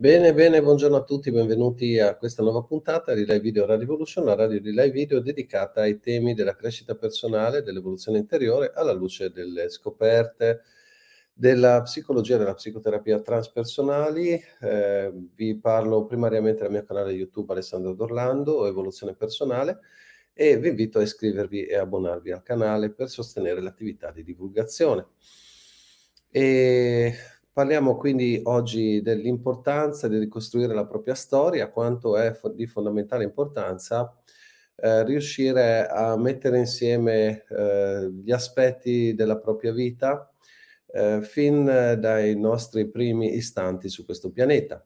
Bene, bene, buongiorno a tutti, benvenuti a questa nuova puntata di Live Video Radio Evolution, una radio di live video dedicata ai temi della crescita personale, dell'evoluzione interiore, alla luce delle scoperte della psicologia e della psicoterapia transpersonali. Eh, vi parlo primariamente dal mio canale YouTube Alessandro Dorlando, Evoluzione Personale, e vi invito a iscrivervi e abbonarvi al canale per sostenere l'attività di divulgazione. E Parliamo quindi oggi dell'importanza di ricostruire la propria storia, quanto è di fondamentale importanza eh, riuscire a mettere insieme eh, gli aspetti della propria vita eh, fin dai nostri primi istanti su questo pianeta.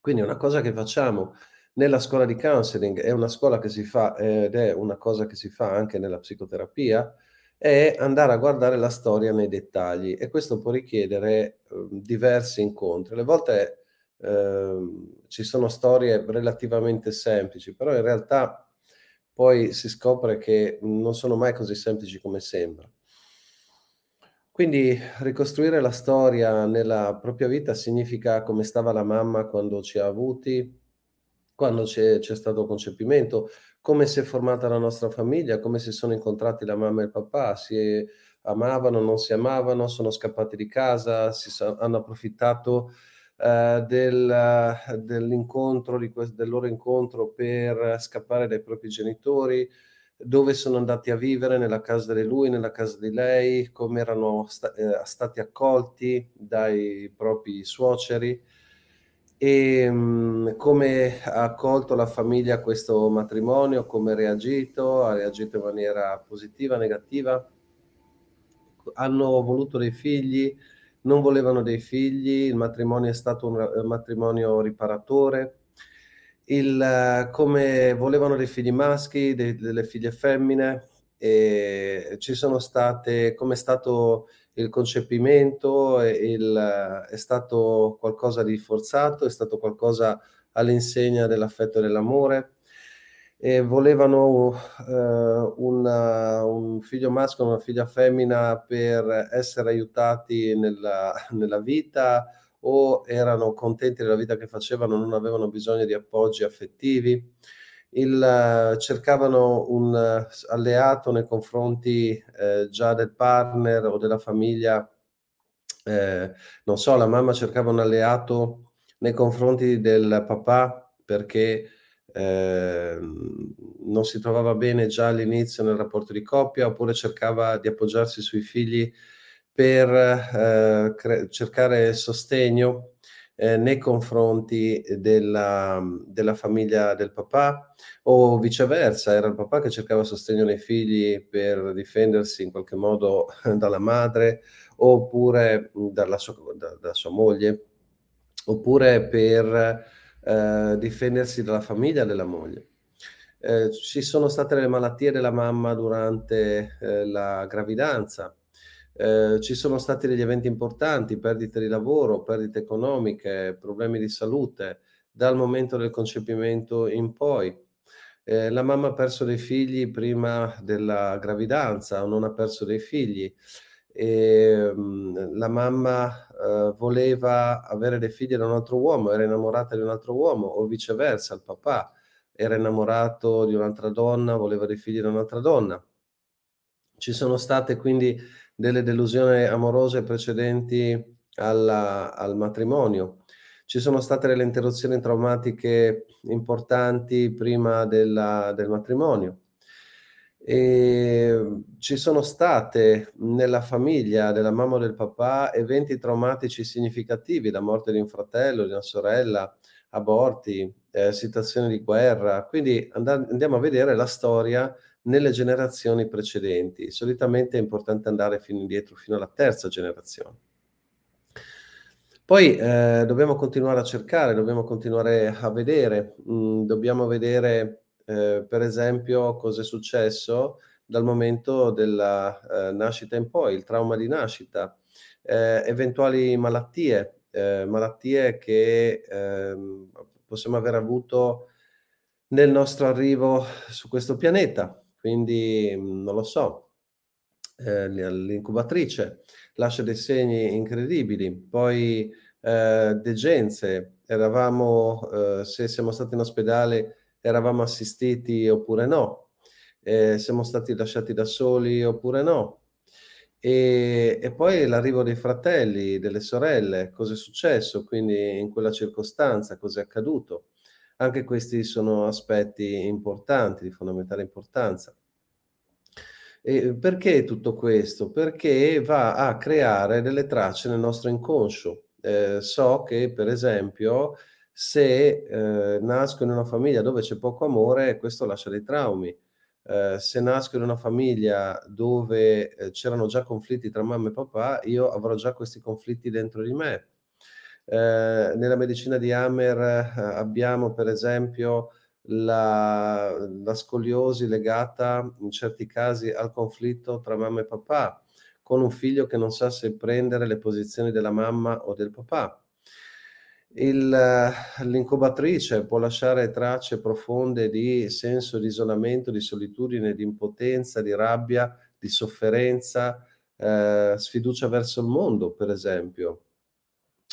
Quindi una cosa che facciamo nella scuola di counseling, è una scuola che si fa ed è una cosa che si fa anche nella psicoterapia, è andare a guardare la storia nei dettagli e questo può richiedere eh, diversi incontri. Alle volte eh, ci sono storie relativamente semplici, però in realtà poi si scopre che non sono mai così semplici come sembra. Quindi ricostruire la storia nella propria vita significa come stava la mamma quando ci ha avuti, quando c'è, c'è stato concepimento, come si è formata la nostra famiglia, come si sono incontrati la mamma e il papà, si amavano, non si amavano, sono scappati di casa, so, hanno approfittato uh, del, dell'incontro, que- del loro incontro per scappare dai propri genitori, dove sono andati a vivere, nella casa di lui, nella casa di lei, come erano sta- eh, stati accolti dai propri suoceri e mh, come ha accolto la famiglia questo matrimonio, come ha reagito, ha reagito in maniera positiva, negativa, hanno voluto dei figli, non volevano dei figli, il matrimonio è stato un, un matrimonio riparatore, il, come volevano dei figli maschi, dei, delle figlie femmine, e ci sono state, come è stato il concepimento il, è stato qualcosa di forzato, è stato qualcosa all'insegna dell'affetto e dell'amore. E volevano uh, una, un figlio maschio e una figlia femmina per essere aiutati nella, nella vita o erano contenti della vita che facevano, non avevano bisogno di appoggi affettivi il, cercavano un alleato nei confronti eh, già del partner o della famiglia. Eh, non so, la mamma cercava un alleato nei confronti del papà perché eh, non si trovava bene già all'inizio nel rapporto di coppia oppure cercava di appoggiarsi sui figli per eh, cre- cercare sostegno eh, nei confronti della, della, famiglia del papà o viceversa, era il papà che cercava sostegno nei figli per difendersi in qualche modo dalla madre oppure dalla sua, da, dalla sua moglie oppure per eh, difendersi dalla famiglia della moglie. Eh, ci sono state le malattie della mamma durante eh, la gravidanza, eh, ci sono stati degli eventi importanti, perdite di lavoro, perdite economiche, problemi di salute dal momento del concepimento in poi. Eh, la mamma ha perso dei figli prima della gravidanza o non ha perso dei figli. E, mh, mm, la mamma eh, voleva avere dei figli da un altro uomo, era innamorata di un altro uomo o viceversa, il papà era innamorato di un'altra donna, voleva dei figli da un'altra donna. Ci sono state quindi delle delusioni amorose precedenti alla, al matrimonio. Ci sono state delle interruzioni traumatiche importanti prima della, del matrimonio. E ci sono state nella famiglia della mamma o del papà eventi traumatici significativi, la morte di un fratello, di una sorella, aborti, eh, situazioni di guerra. Quindi and- andiamo a vedere la storia nelle generazioni precedenti. Solitamente è importante andare fino indietro, fino alla terza generazione. Poi eh, dobbiamo continuare a cercare, dobbiamo continuare a vedere, mh, mm, dobbiamo vedere eh, per esempio cosa è successo dal momento della eh, nascita in poi, il trauma di nascita, eh, eventuali malattie, eh, malattie che ehm, possiamo aver avuto nel nostro arrivo su questo pianeta quindi mhmm, non lo so, eh, l'incubatrice lascia dei segni incredibili, poi ehm, degenze, eravamo ehm, se siamo stati in ospedale eravamo assistiti oppure no, ehm, siamo stati lasciati da soli oppure no. E e poi l'arrivo dei fratelli, delle sorelle, cos'è successo? Quindi in quella circostanza, cos'è accaduto. Anche questi sono aspetti importanti, di fondamentale importanza. E perché tutto questo? Perché va a creare delle tracce nel nostro inconscio. Ehm, so che per esempio se, ehm, nasco in una famiglia dove c'è poco amore, questo lascia dei traumi. Ehm, se nasco in una famiglia dove, ehm, c'erano già conflitti tra mamma e papà, io avrò già questi conflitti dentro di me. Ehm, nella medicina di Hammer eh, abbiamo per esempio la la scoliosi legata in certi casi al conflitto tra mamma e papà, con un figlio che non sa se prendere le posizioni della mamma o del papà. Il l'incubatrice può lasciare tracce profonde di senso di isolamento, di solitudine, di impotenza, di rabbia, di sofferenza, ehm, sfiducia verso il mondo, per esempio.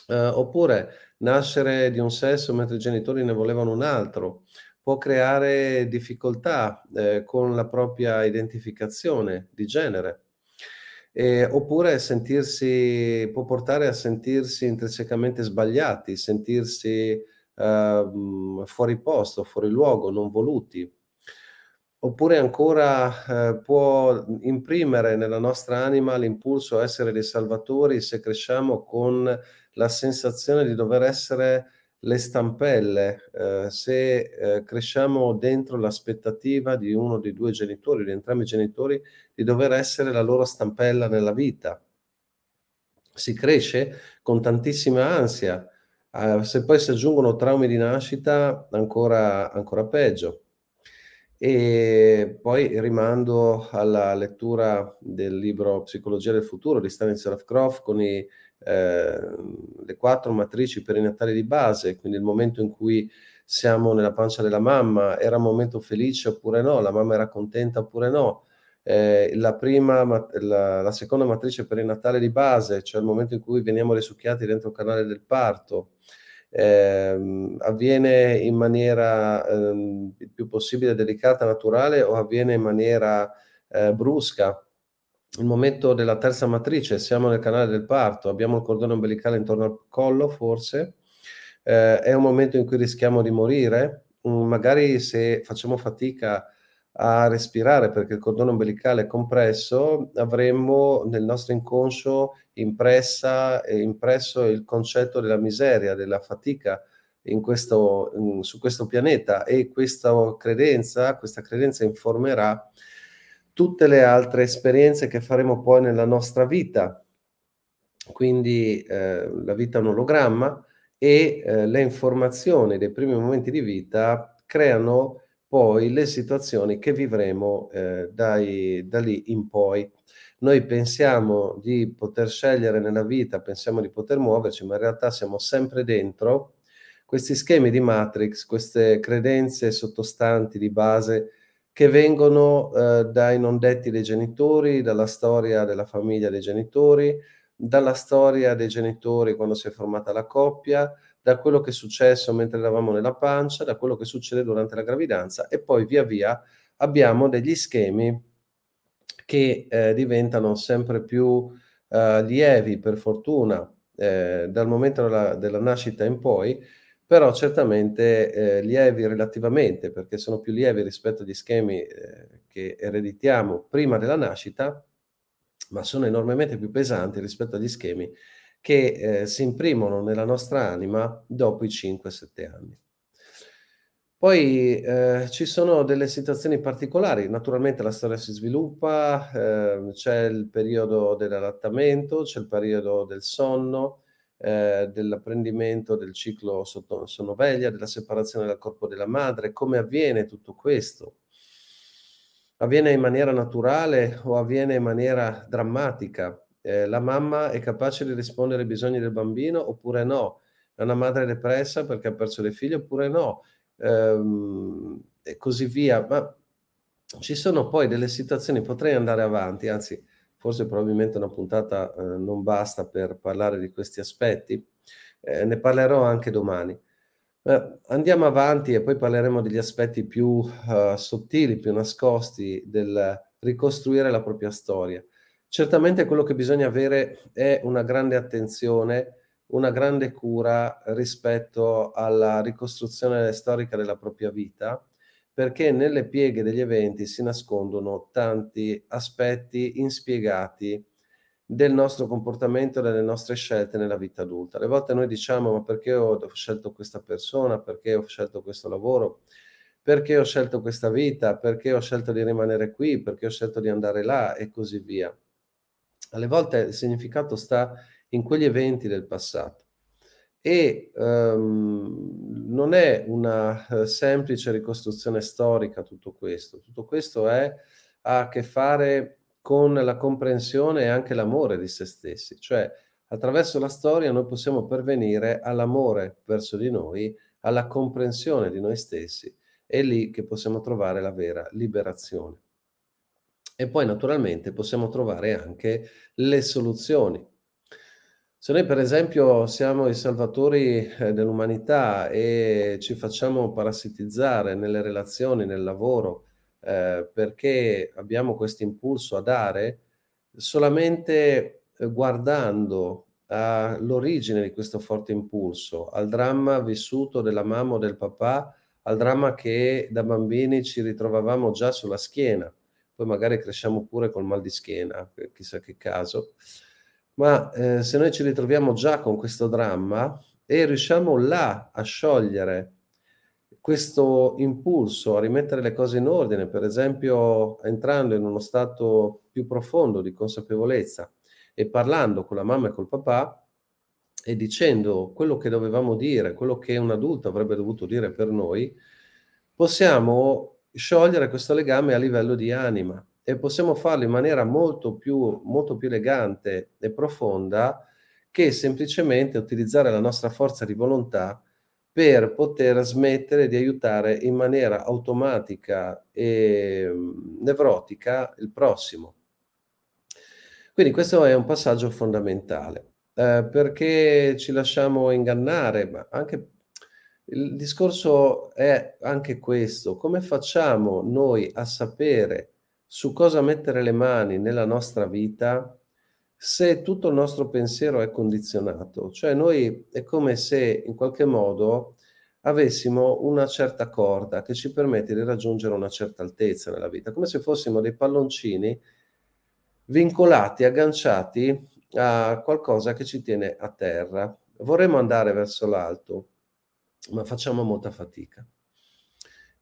Ehm, oppure nascere di un sesso mentre i genitori ne volevano un altro, può creare difficoltà, ehm, con la propria identificazione di genere. Ehm, oppure sentirsi può portare a sentirsi intrinsecamente sbagliati, sentirsi, ehm, fuori posto, fuori luogo, non voluti. Oppure ancora, ehm, può imprimere nella nostra anima l'impulso a essere dei salvatori se cresciamo con la sensazione di dover essere le stampelle, ehm, se, ehm, cresciamo dentro l'aspettativa di uno dei 2 genitori, di entrambi i genitori, di dover essere la loro stampella nella vita. Si cresce con tantissima ansia, uhm, se poi si aggiungono traumi di nascita ancora ancora peggio. E poi rimando alla lettura del libro Psicologia del futuro di Stanislav Grof con i ehm, le 4 matrici perinatali di base, quindi il momento in cui siamo nella pancia della mamma, era un momento felice oppure no, la mamma era contenta oppure no. Ehm, la prima ma la la seconda matrice perinatale di base, cioè il momento in cui veniamo risucchiati dentro il canale del parto, ehm, avviene in maniera, ehm, il più possibile delicata, naturale o avviene in maniera, ehm, brusca? Il momento della terza matrice, siamo nel canale del parto, abbiamo il cordone ombelicale intorno al collo forse, ehm, è un momento in cui rischiamo di morire? Mhmm, magari se facciamo fatica a respirare perché il cordone ombelicale è compresso, avremmo nel nostro inconscio impressa ehm, impresso il concetto della miseria, della fatica questo su questo pianeta e questo credenza questa credenza informerà tutte le altre esperienze che faremo poi nella nostra vita. Quindi, ehm, la vita è un ologramma e, ehm, le informazioni dei primi momenti di vita creano poi le situazioni che vivremo, ehm, dai da lì in poi. Noi pensiamo di poter scegliere nella vita, pensiamo di poter muoverci, ma in realtà siamo sempre dentro questi schemi di matrix, queste credenze sottostanti di base che vengono, ehm, dai non detti dei genitori, dalla storia della famiglia dei genitori, dalla storia dei genitori quando si è formata la coppia, da quello che è successo mentre eravamo nella pancia, da quello che succede durante la gravidanza e poi via via abbiamo degli schemi che, ehm, diventano sempre più, ehm, lievi per fortuna, ehm, dal momento della della nascita in poi, però certamente, ehm, lievi relativamente, perché sono più lievi rispetto agli schemi, ehm, che ereditiamo prima della nascita, ma sono enormemente più pesanti rispetto agli schemi che, ehm, si imprimono nella nostra anima dopo i 5, 7 anni. Poi, ehm, ci sono delle situazioni particolari, naturalmente la storia si sviluppa, ehm, c'è il periodo dell'allattamento, c'è il periodo del sonno, ehm, dell'apprendimento del ciclo sotto sonno-veglia, della separazione dal corpo della madre. Come avviene tutto questo? Avviene in maniera naturale o avviene in maniera drammatica? Ehm, la mamma è capace di rispondere ai bisogni del bambino oppure no? È una madre depressa perché ha perso le figlie oppure no? Ehm, e così via. Ma ci sono poi delle situazioni potrei andare avanti, anzi forse probabilmente una puntata, ehm, non basta per parlare di questi aspetti, ehm, ne parlerò anche domani. Ehm, andiamo avanti e poi parleremo degli aspetti più, uhm, sottili, più nascosti del ricostruire la propria storia. Certamente quello che bisogna avere è una grande attenzione, una grande cura rispetto alla ricostruzione storica della propria vita, perché nelle pieghe degli eventi si nascondono tanti aspetti inspiegati del nostro comportamento, delle nostre scelte nella vita adulta. Alle volte noi diciamo: "Ma perché ho scelto questa persona? Perché ho scelto questo lavoro? Perché ho scelto questa vita? Perché ho scelto di rimanere qui? Perché ho scelto di andare là?" E così via. Alle volte il significato sta in quegli eventi del passato e, uhm, non è una, uhm, semplice ricostruzione storica tutto questo. Tutto questo è ha a che fare con la comprensione e anche l'amore di se stessi, cioè attraverso la storia noi possiamo pervenire all'amore verso di noi, alla comprensione di noi stessi. È lì che possiamo trovare la vera liberazione. E poi naturalmente possiamo trovare anche le soluzioni. Se noi per esempio siamo i salvatori, ehm, dell'umanità e ci facciamo parassitizzare nelle relazioni, nel lavoro, ehm, perché abbiamo questo impulso a dare, solamente, ehm, guardando all'origine di questo forte impulso, al dramma vissuto della mamma o del papà, al dramma che da bambini ci ritrovavamo già sulla schiena poi magari cresciamo pure col mal di schiena, chissà che caso. Ma, ehm, se noi ci ritroviamo già con questo dramma e riusciamo là a sciogliere questo impulso a rimettere le cose in ordine, per esempio entrando in uno stato più profondo di consapevolezza e parlando con la mamma e col papà e dicendo quello che dovevamo dire, quello che un adulto avrebbe dovuto dire per noi, possiamo sciogliere questo legame a livello di anima e possiamo farlo in maniera molto più molto più elegante e profonda che semplicemente utilizzare la nostra forza di volontà per poter smettere di aiutare in maniera automatica e, mhmm, nevrotica il prossimo. Quindi questo è un passaggio fondamentale, ehm, perché ci lasciamo ingannare, ma anche il discorso è anche questo: come facciamo noi a sapere su cosa mettere le mani nella nostra vita, se tutto il nostro pensiero è condizionato? Cioè noi è come se in qualche modo avessimo una certa corda che ci permette di raggiungere una certa altezza nella vita, come se fossimo dei palloncini vincolati, agganciati a qualcosa che ci tiene a terra. Vorremmo andare verso l'alto ma facciamo molta fatica.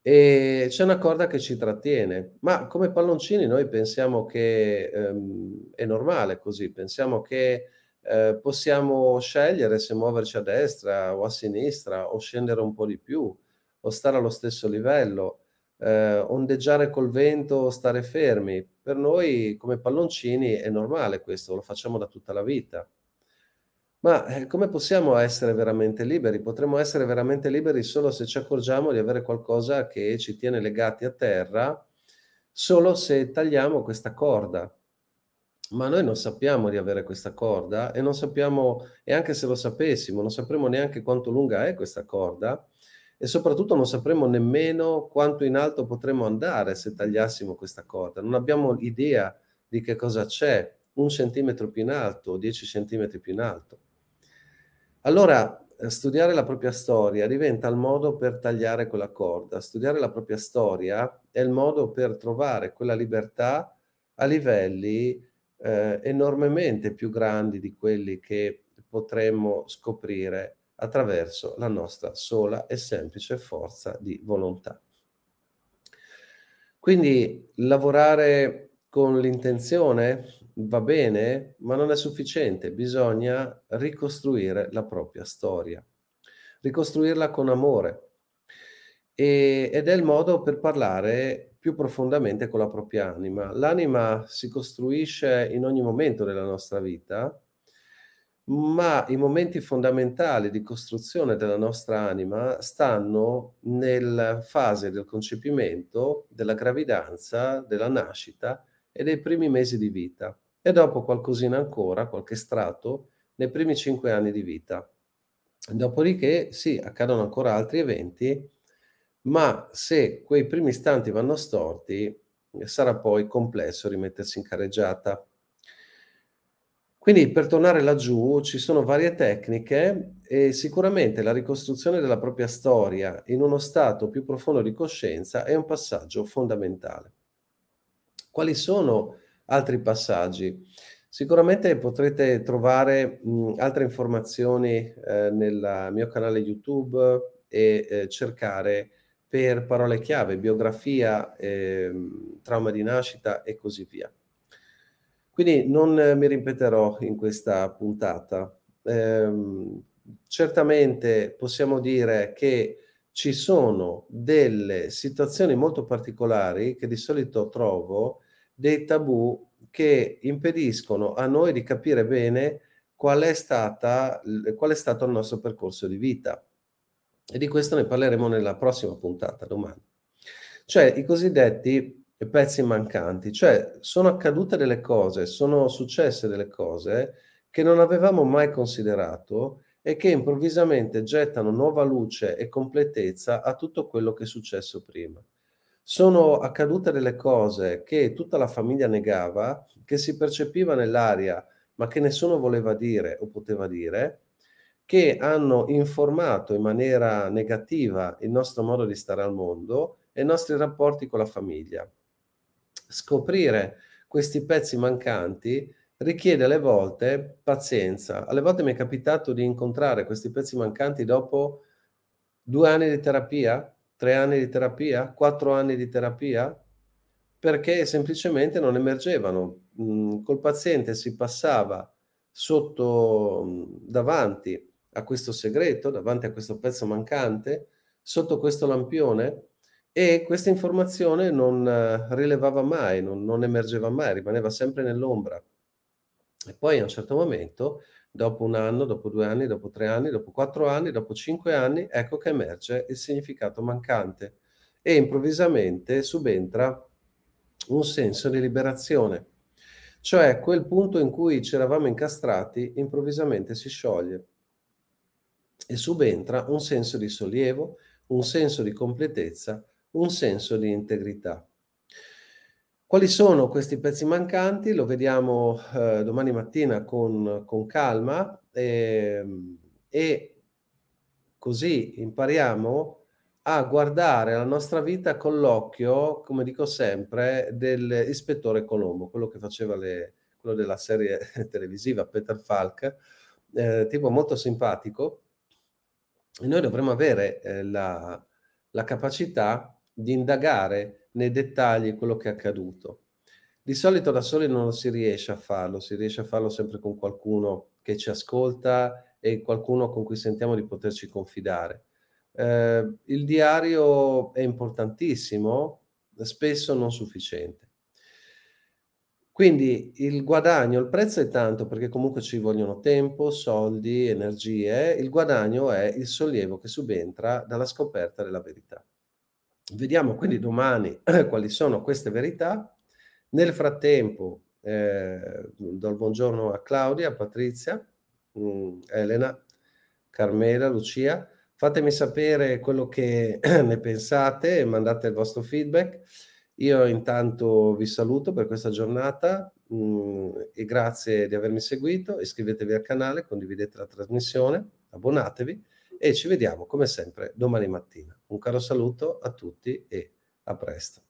E c'è una corda che ci trattiene, ma come palloncini noi pensiamo che, ehm, è normale così, pensiamo che, ehm, possiamo scegliere se muoverci a destra o a sinistra o scendere un po' di più o stare allo stesso livello, ehm, ondeggiare col vento o stare fermi. Per noi come palloncini è normale questo, lo facciamo da tutta la vita. Ma, eh, come possiamo essere veramente liberi? Potremmo essere veramente liberi solo se ci accorgiamo di avere qualcosa che ci tiene legati a terra, solo se tagliamo questa corda. Ma noi non sappiamo di avere questa corda e non sappiamo e anche se lo sapessimo, non sapremmo neanche quanto lunga è questa corda e soprattutto non sapremmo nemmeno quanto in alto potremmo andare se tagliassimo questa corda. Non abbiamo idea di che cosa c'è 1 centimetro più in alto 10 centimetri più in alto. Allora, ehm, studiare la propria storia diventa il modo per tagliare quella corda. Studiare la propria storia è il modo per trovare quella libertà a livelli, ehm, enormemente più grandi di quelli che potremmo scoprire attraverso la nostra sola e semplice forza di volontà. Quindi lavorare con l'intenzione va bene, ma non è sufficiente, bisogna ricostruire la propria storia, ricostruirla con amore. E, ed è il modo per parlare più profondamente con la propria anima. L'anima si costruisce in ogni momento della nostra vita, ma i momenti fondamentali di costruzione della nostra anima stanno nella fase del concepimento, della gravidanza, della nascita e dei primi mesi di vita e dopo qualcosina ancora, qualche strato, nei primi 5 anni di vita. Dopodiché sì, accadono ancora altri eventi, ma se quei primi istanti vanno storti, sarà poi complesso rimettersi in carreggiata. Quindi per tornare laggiù ci sono varie tecniche e sicuramente la ricostruzione della propria storia in uno stato più profondo di coscienza è un passaggio fondamentale. Quali sono altri passaggi? Sicuramente potrete trovare, mhmm, altre informazioni, ehm, nel mio canale YouTube e, ehm, cercare per parole chiave, biografia, ehm, trauma di nascita e così via. Quindi non mi ripeterò in questa puntata. Ehm, certamente possiamo dire che ci sono delle situazioni molto particolari che di solito trovo dei tabù che impediscono a noi di capire bene qual è stata qual è stato il nostro percorso di vita. E di questo ne parleremo nella prossima puntata, domani. Cioè i cosiddetti pezzi mancanti, cioè sono accadute delle cose, sono successe delle cose che non avevamo mai considerato e che improvvisamente gettano nuova luce e completezza a tutto quello che è successo prima. Sono accadute delle cose che tutta la famiglia negava, che si percepiva nell'aria, ma che nessuno voleva dire o poteva dire, che hanno informato in maniera negativa il nostro modo di stare al mondo e i nostri rapporti con la famiglia. Scoprire questi pezzi mancanti richiede alle volte pazienza. Alle volte mi è capitato di incontrare questi pezzi mancanti dopo due anni di terapia, tre anni di terapia, quattro anni di terapia, perché semplicemente non emergevano. Mhmm, col paziente si passava sotto mhmm, davanti a questo segreto, davanti a questo pezzo mancante, sotto questo lampione e questa informazione non rilevava mai, non non emergeva mai, rimaneva sempre nell'ombra. E poi a un certo momento dopo 1 anno, dopo 2 anni, dopo 3 anni, dopo 4 anni, dopo 5 anni, ecco che emerge il significato mancante e improvvisamente subentra un senso di liberazione. Cioè quel punto in cui c'eravamo incastrati improvvisamente si scioglie e subentra un senso di sollievo, un senso di completezza, un senso di integrità. Quali sono questi pezzi mancanti? Lo vediamo, ehm, domani mattina con con calma, ehm, e così impariamo a guardare la nostra vita con l'occhio, come dico sempre, dell'ispettore Colombo, quello che faceva le quello della serie televisiva Peter Falk, ehm, tipo molto simpatico. E noi dovremmo avere, ehm, la la capacità di indagare nei dettagli quello che è accaduto. Di solito da soli non si riesce a farlo, si riesce a farlo sempre con qualcuno che ci ascolta e qualcuno con cui sentiamo di poterci confidare. Ehm, il diario è importantissimo, spesso non sufficiente. Quindi il guadagno il prezzo è tanto perché comunque ci vogliono tempo, soldi, energie, il guadagno è il sollievo che subentra dalla scoperta della verità. Vediamo quindi domani quali sono queste verità. Nel frattempo, ehm, do il buongiorno a Claudia, a Patrizia, mhmm, Elena, Carmela, Lucia. Fatemi sapere quello che ne pensate e mandate il vostro feedback. Io intanto vi saluto per questa giornata, mhmm, e grazie di avermi seguito. Iscrivetevi al canale, condividete la trasmissione, abbonatevi e ci vediamo come sempre domani mattina. Un caro saluto a tutti e a presto.